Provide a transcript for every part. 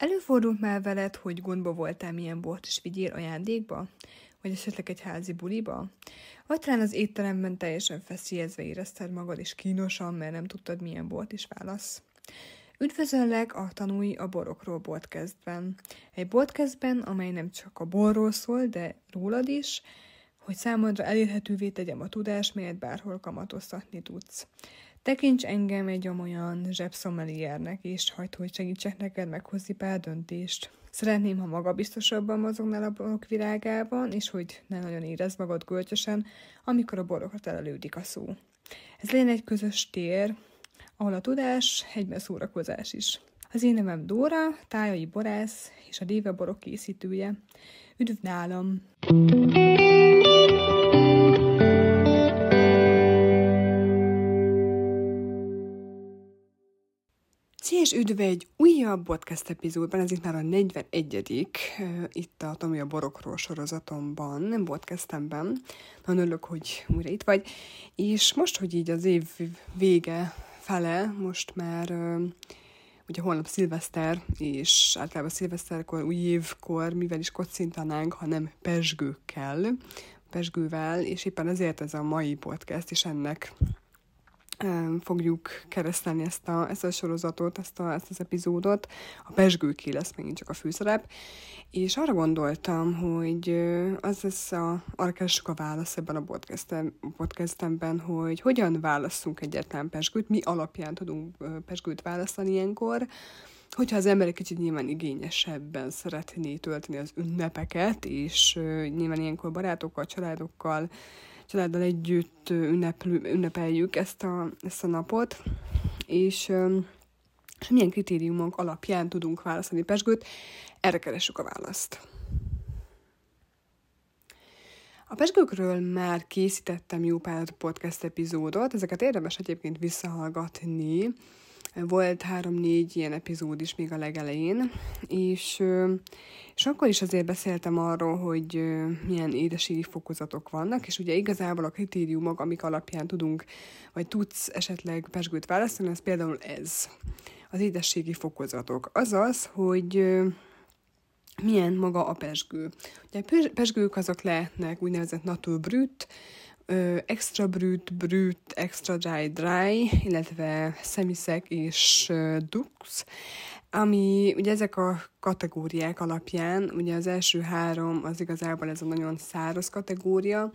Előfordult már veled, hogy gondba voltál, milyen bort is vigyél ajándékba? Vagy esetleg egy házi buliba? Vagy talán az étteremben teljesen feszélyezve érezted magad, és kínosan, mert nem tudtad, milyen bort is válasz? Üdvözöllek a Tanulj a borokról boltkezdben. Egy boltkezdben, amely nem csak a borról szól, de rólad is, hogy számodra elérhetővé tegyem a tudást, melyet bárhol kamatoztatni tudsz. Tekints engem egy olyan zsebszomeliernek, és hagyd, hogy segítsek neked meghozni pár döntést. Szeretném, ha magabiztosabban mozognál a borok virágában, és hogy ne nagyon érezd magad gölcsösen, amikor a borokra telelődik a szó. Ez legyen egy közös tér, ahol a tudás egyben szórakozás is. Az én nevem Dóra, tájai borász és a Déve borok készítője. Üdv nálam! És üdv egy újabb podcast epizódban, ez itt már a 41 itt a Tomi a Borokról sorozatomban, nem podcastemben. Nagyon örülök, hogy újra itt vagy. És most, hogy így az év vége fele, most már ugye holnap szilveszter, és általában szilveszterkor, új évkor, mivel is kocintanánk, hanem pesgőkkel, pesgővel, és éppen ezért ez a mai podcast, és ennek fogjuk keresztelni ezt a, ezt a sorozatot, ezt, a, ezt az epizódot. A pesgőké lesz megint csak a főszerep. És arra gondoltam, hogy az lesz a, arra keressük a válasz ebben a podcastem, podcastemben, hogy hogyan válaszunk egyáltalán pesgőt, mi alapján tudunk pesgőt választani ilyenkor, hogyha az ember egy kicsit nyilván igényesebben szeretné tölteni az ünnepeket, és nyilván ilyenkor barátokkal, családokkal, családdal együtt ünneplő, ünnepeljük ezt a, ezt a napot, és, és milyen kritériumok alapján tudunk választani pesgőt, erre keressük a választ. A pesgőkről már készítettem jó pár podcast epizódot, ezeket érdemes egyébként visszahallgatni, volt három-négy ilyen epizód is még a legelején, és, és akkor is azért beszéltem arról, hogy milyen édeségi fokozatok vannak, és ugye igazából a kritériumok, amik alapján tudunk, vagy tudsz esetleg pesgőt választani, az például ez, az édességi fokozatok. Azaz, hogy milyen maga a pesgő. Ugye a pesgők azok lehetnek úgynevezett natur brüt, extra brut, brut, extra dry, dry, illetve szemiszek és dux, ami ugye ezek a kategóriák alapján, ugye az első három az igazából ez a nagyon száraz kategória,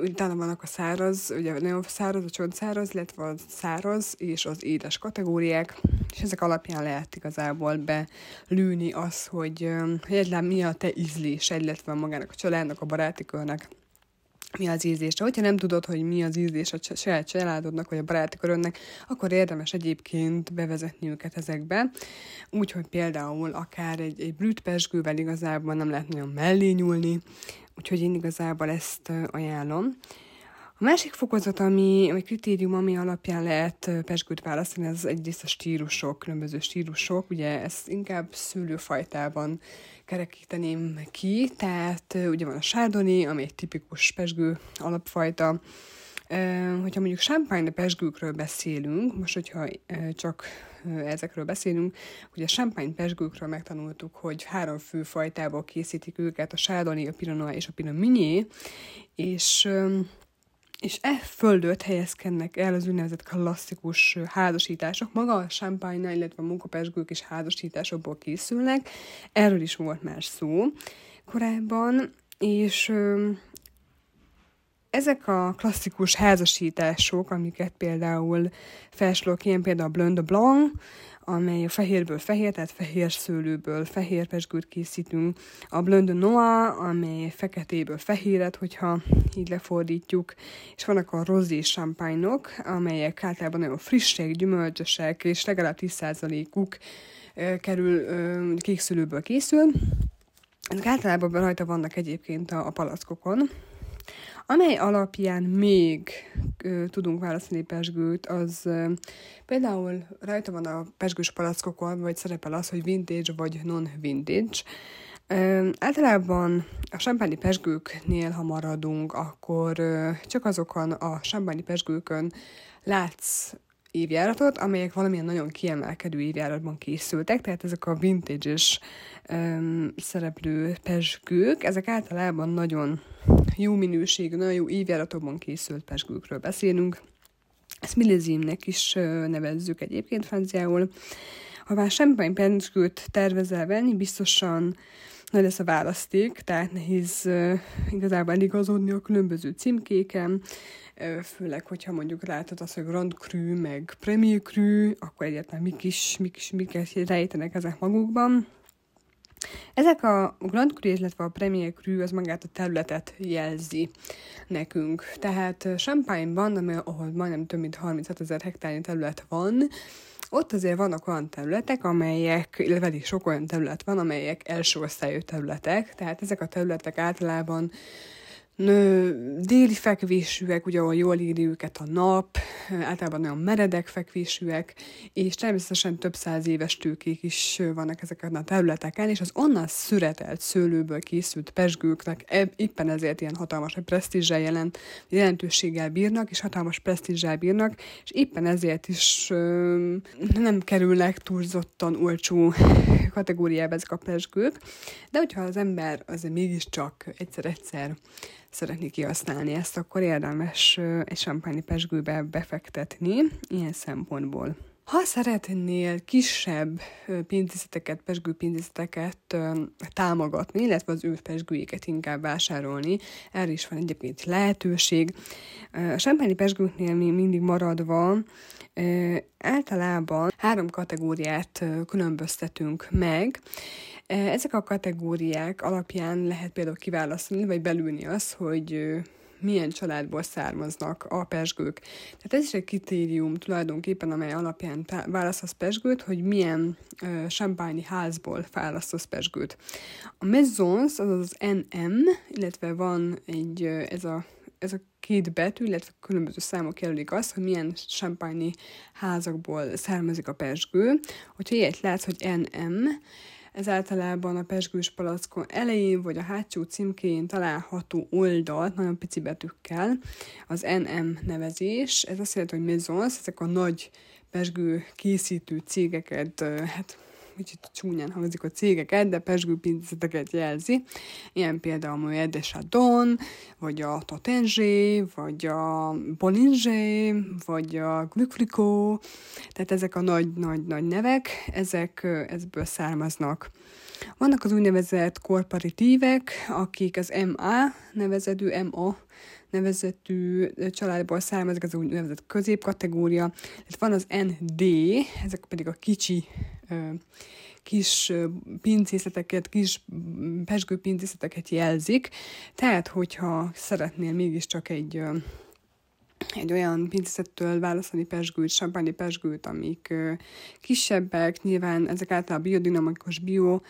utána vannak a száraz, ugye nagyon száraz, a csontszáraz, illetve a száraz és az édes kategóriák, és ezek alapján lehet igazából belűni az, hogy egyáltalán mi a te ízlésed, illetve magának a családnak, a baráti körnek mi az ízlése. Hogyha nem tudod, hogy mi az ízlés a saját családodnak, vagy a baráti körödnek, akkor érdemes egyébként bevezetni őket ezekbe. Úgyhogy például akár egy, egy brüt igazából nem lehet nagyon mellé nyúlni, úgyhogy én igazából ezt ajánlom. A másik fokozat, ami, vagy kritérium, ami alapján lehet pesgőt választani, az egyrészt a stílusok, különböző stílusok. Ugye ezt inkább szőlőfajtában kerekíteném ki, tehát ugye van a sárdoni, ami egy tipikus pesgő alapfajta, hogyha mondjuk champagne pesgőkről beszélünk, most hogyha csak ezekről beszélünk, ugye a champagne pesgőkről megtanultuk, hogy három fő fajtából készítik őket, a sárdoni, a pinot és a pinot meunier, és és e földöt helyezkednek el az úgynevezett klasszikus házasítások. Maga a champagne, illetve a munkapesgők is házasításokból készülnek. Erről is volt már szó korábban, és ezek a klasszikus házasítások, amiket például felsorolok, ilyen például a de Blanc, amely a fehérből fehér, tehát fehér szőlőből fehér pesgőt készítünk, a Blond de Noir, amely feketéből fehéret, hogyha így lefordítjuk, és vannak a rosé champagne-ok, amelyek általában nagyon frissek, gyümölcsösek, és legalább 10%-uk kerül kékszülőből készül. Ezek általában rajta vannak egyébként a, a palackokon, amely alapján még ö, tudunk választani pesgőt, az ö, például rajta van a pesgős palackokon, vagy szerepel az, hogy vintage vagy non-vintage. Ö, általában a sampányi pesgőknél, ha maradunk, akkor ö, csak azokon a sampányi pesgőkön látsz évjáratot, amelyek valamilyen nagyon kiemelkedő évjáratban készültek, tehát ezek a vintage-es szereplő pesgők, ezek általában nagyon jó minőségű, nagyon jó évjáratokban készült pesgőkről beszélünk. Ezt millizimnek is nevezzük egyébként franciául. Ha már champagne pesgőt tervezel venni, biztosan nagy lesz a választék, tehát nehéz uh, igazából eligazodni a különböző címkéken, uh, főleg, hogyha mondjuk látod azt, hogy Grand Cru, meg Premier Cru, akkor egyáltalán mik is, mik is, miket rejtenek ezek magukban. Ezek a Grand Cru, illetve a Premier Cru, az magát a területet jelzi nekünk. Tehát Champagne-ban, ahol majdnem több mint 36 ezer hektárnyi terület van, ott azért vannak olyan területek, amelyek, illetve elég sok olyan terület van, amelyek első osztályú területek, tehát ezek a területek általában Nő, déli fekvésűek, ugye ahol jól éri őket a nap, általában nagyon meredek fekvésűek, és természetesen több száz éves tőkék is vannak ezeken a területeken, és az onnan szüretelt szőlőből készült pesgőknek éppen ezért ilyen hatalmas presztízsel jelent, jelentőséggel bírnak, és hatalmas presztízsel bírnak, és éppen ezért is ö, nem kerülnek túlzottan olcsó kategóriába ezek a pesgők, de hogyha az ember azért mégiscsak egyszer-egyszer szeretné kihasználni ezt, akkor érdemes egy sampányi pesgőbe befektetni ilyen szempontból. Ha szeretnél kisebb pénzészeteket, pesgőpénzészeteket támogatni, illetve az ő pesgőjéket inkább vásárolni, erre is van egyébként lehetőség. A sempányi pesgőknél mi mindig maradva általában három kategóriát különböztetünk meg. Ezek a kategóriák alapján lehet például kiválasztani, vagy belülni az, hogy milyen családból származnak a pesgők. Tehát ez is egy kritérium tulajdonképpen, amely alapján választasz pesgőt, hogy milyen sampányi házból választasz pesgőt. A maisons, az az NM, illetve van egy, ez a ez a két betű, illetve különböző számok jelölik azt, hogy milyen champagne házakból származik a pesgő. Hogyha ilyet látsz, hogy NM, ez általában a pesgős palackon elején vagy a hátsó címkéjén található oldalt, nagyon pici betűkkel, az NM nevezés. Ez azt jelenti, hogy maisons, ezek a nagy pesgő készítő cégeket, hát kicsit csúnyán hangzik a cégeket, de pesgőpinceteteket jelzi. Ilyen például a Moët de Chardon, vagy a Totengé, vagy a Bollinger, vagy a Glucrico, tehát ezek a nagy-nagy-nagy nevek, ezek ezből származnak. Vannak az úgynevezett korporatívek, akik az MA nevezetű, MA nevezetű családból származik, az úgynevezett középkategória, tehát van az ND, ezek pedig a kicsi kis pincészeteket, kis pesgő pincészeteket jelzik. Tehát, hogyha szeretnél mégiscsak egy egy olyan pincészettől választani pesgőt, sampányi pesgőt, amik kisebbek, nyilván ezek általában biodinamikus, bio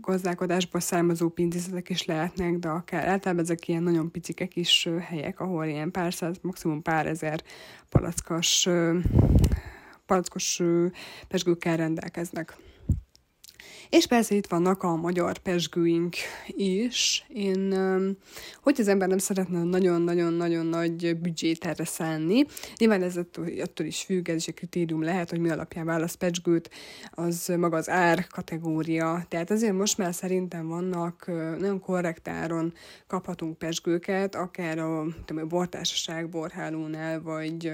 gazdálkodásból származó pincészetek is lehetnek, de akár általában ezek ilyen nagyon picikek is helyek, ahol ilyen pár száz, maximum pár ezer palackos, ö, palackos pesgőkkel rendelkeznek. És persze itt vannak a magyar pesgőink is. Én, hogy az ember nem szeretne nagyon-nagyon-nagyon nagy büdzsét erre szállni, nyilván ez attól, is függ, ez is egy kritérium lehet, hogy mi alapján választ pesgőt, az maga az ár kategória. Tehát azért most már szerintem vannak nagyon korrekt áron kaphatunk pesgőket, akár a, tudom, a bortársaság borhálónál, vagy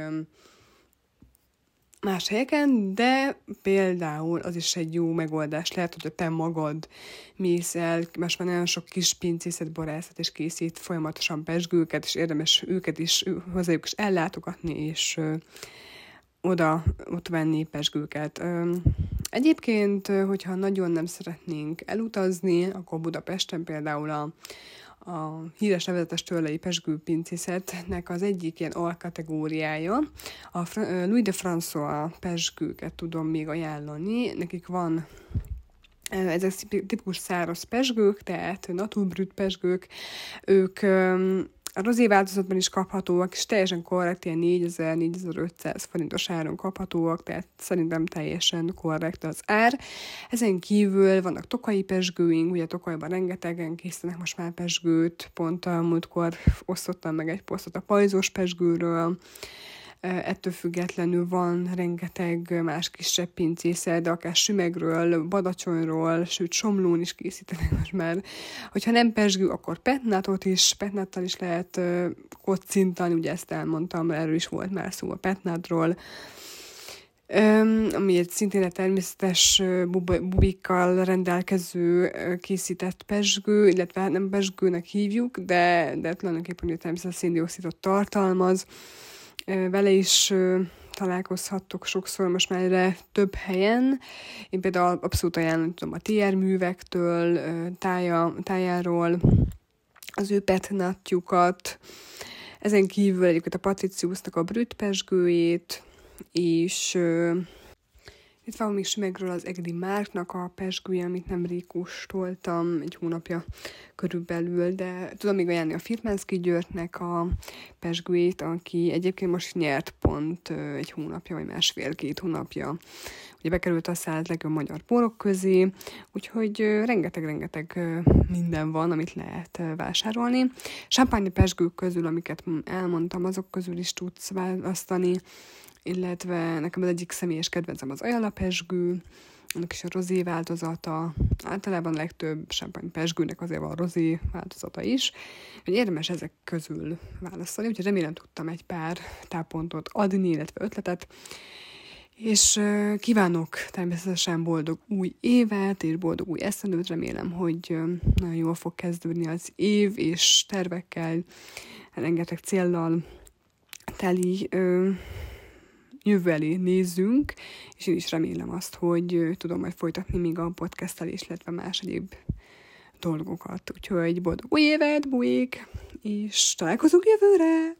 más helyeken, de például az is egy jó megoldás lehet, hogy te magad mész el, most már nagyon sok kis pincészet, borászat és készít folyamatosan pesgőket, és érdemes őket is hozzájuk is ellátogatni, és ö, oda ott venni pesgőket. Ö, egyébként, hogyha nagyon nem szeretnénk elutazni, akkor Budapesten például a a híres nevezetes törlei pesgő pincészetnek az egyik ilyen alkategóriája. A Louis de François pesgőket tudom még ajánlani. Nekik van ezek tipikus száraz pesgők, tehát naturbrüt pesgők. Ők a rozé változatban is kaphatóak, és teljesen korrekt, ilyen 4000-4500 forintos áron kaphatóak, tehát szerintem teljesen korrekt az ár. Ezen kívül vannak tokai pesgőink, ugye Tokajban rengetegen készítenek most már pesgőt, pont a múltkor osztottam meg egy posztot a pajzós pesgőről, ettől függetlenül van rengeteg más kisebb pincészer, de akár sümegről, badacsonyról, sőt somlón is készítenek most már. Hogyha nem pesgő, akkor petnátot is, petnáttal is lehet kocintani, ugye ezt elmondtam, erről is volt már szó a petnátról, ami egy szintén egy természetes bubikkal rendelkező készített pesgő, illetve hát nem pesgőnek hívjuk, de, de tulajdonképpen ugye természetes széndiokszidot tartalmaz. Vele is találkozhattok sokszor most már erre több helyen. Én például abszolút ajánlom a TR művektől, tája, tájáról, az ő petnatjukat, ezen kívül egyébként a Patriciusnak a brütpesgőjét, és itt van még Sümegről az Egri Márknak a pesgője, amit nemrég kóstoltam egy hónapja körülbelül, de tudom még ajánlani a Firmanszki Györgynek a pesgőjét, aki egyébként most nyert pont egy hónapja, vagy másfél-két hónapja. Ugye bekerült a száz legjobb magyar porok közé, úgyhogy rengeteg-rengeteg minden van, amit lehet vásárolni. Sámpányi pesgők közül, amiket elmondtam, azok közül is tudsz választani, illetve nekem az egyik személyes kedvencem az ajalapesgő, annak is a rozé változata, általában legtöbb champagne pesgőnek azért van a rozé változata is, hogy érdemes ezek közül választani, úgyhogy remélem tudtam egy pár tápontot adni, illetve ötletet, és kívánok természetesen boldog új évet, és boldog új eszendőt, remélem, hogy nagyon jól fog kezdődni az év, és tervekkel, rengeteg céllal teli jövő elé nézzünk, és én is remélem azt, hogy tudom majd folytatni még a podcastelés, illetve más egyéb dolgokat. Úgyhogy boldog új évet, bujék, és találkozunk jövőre!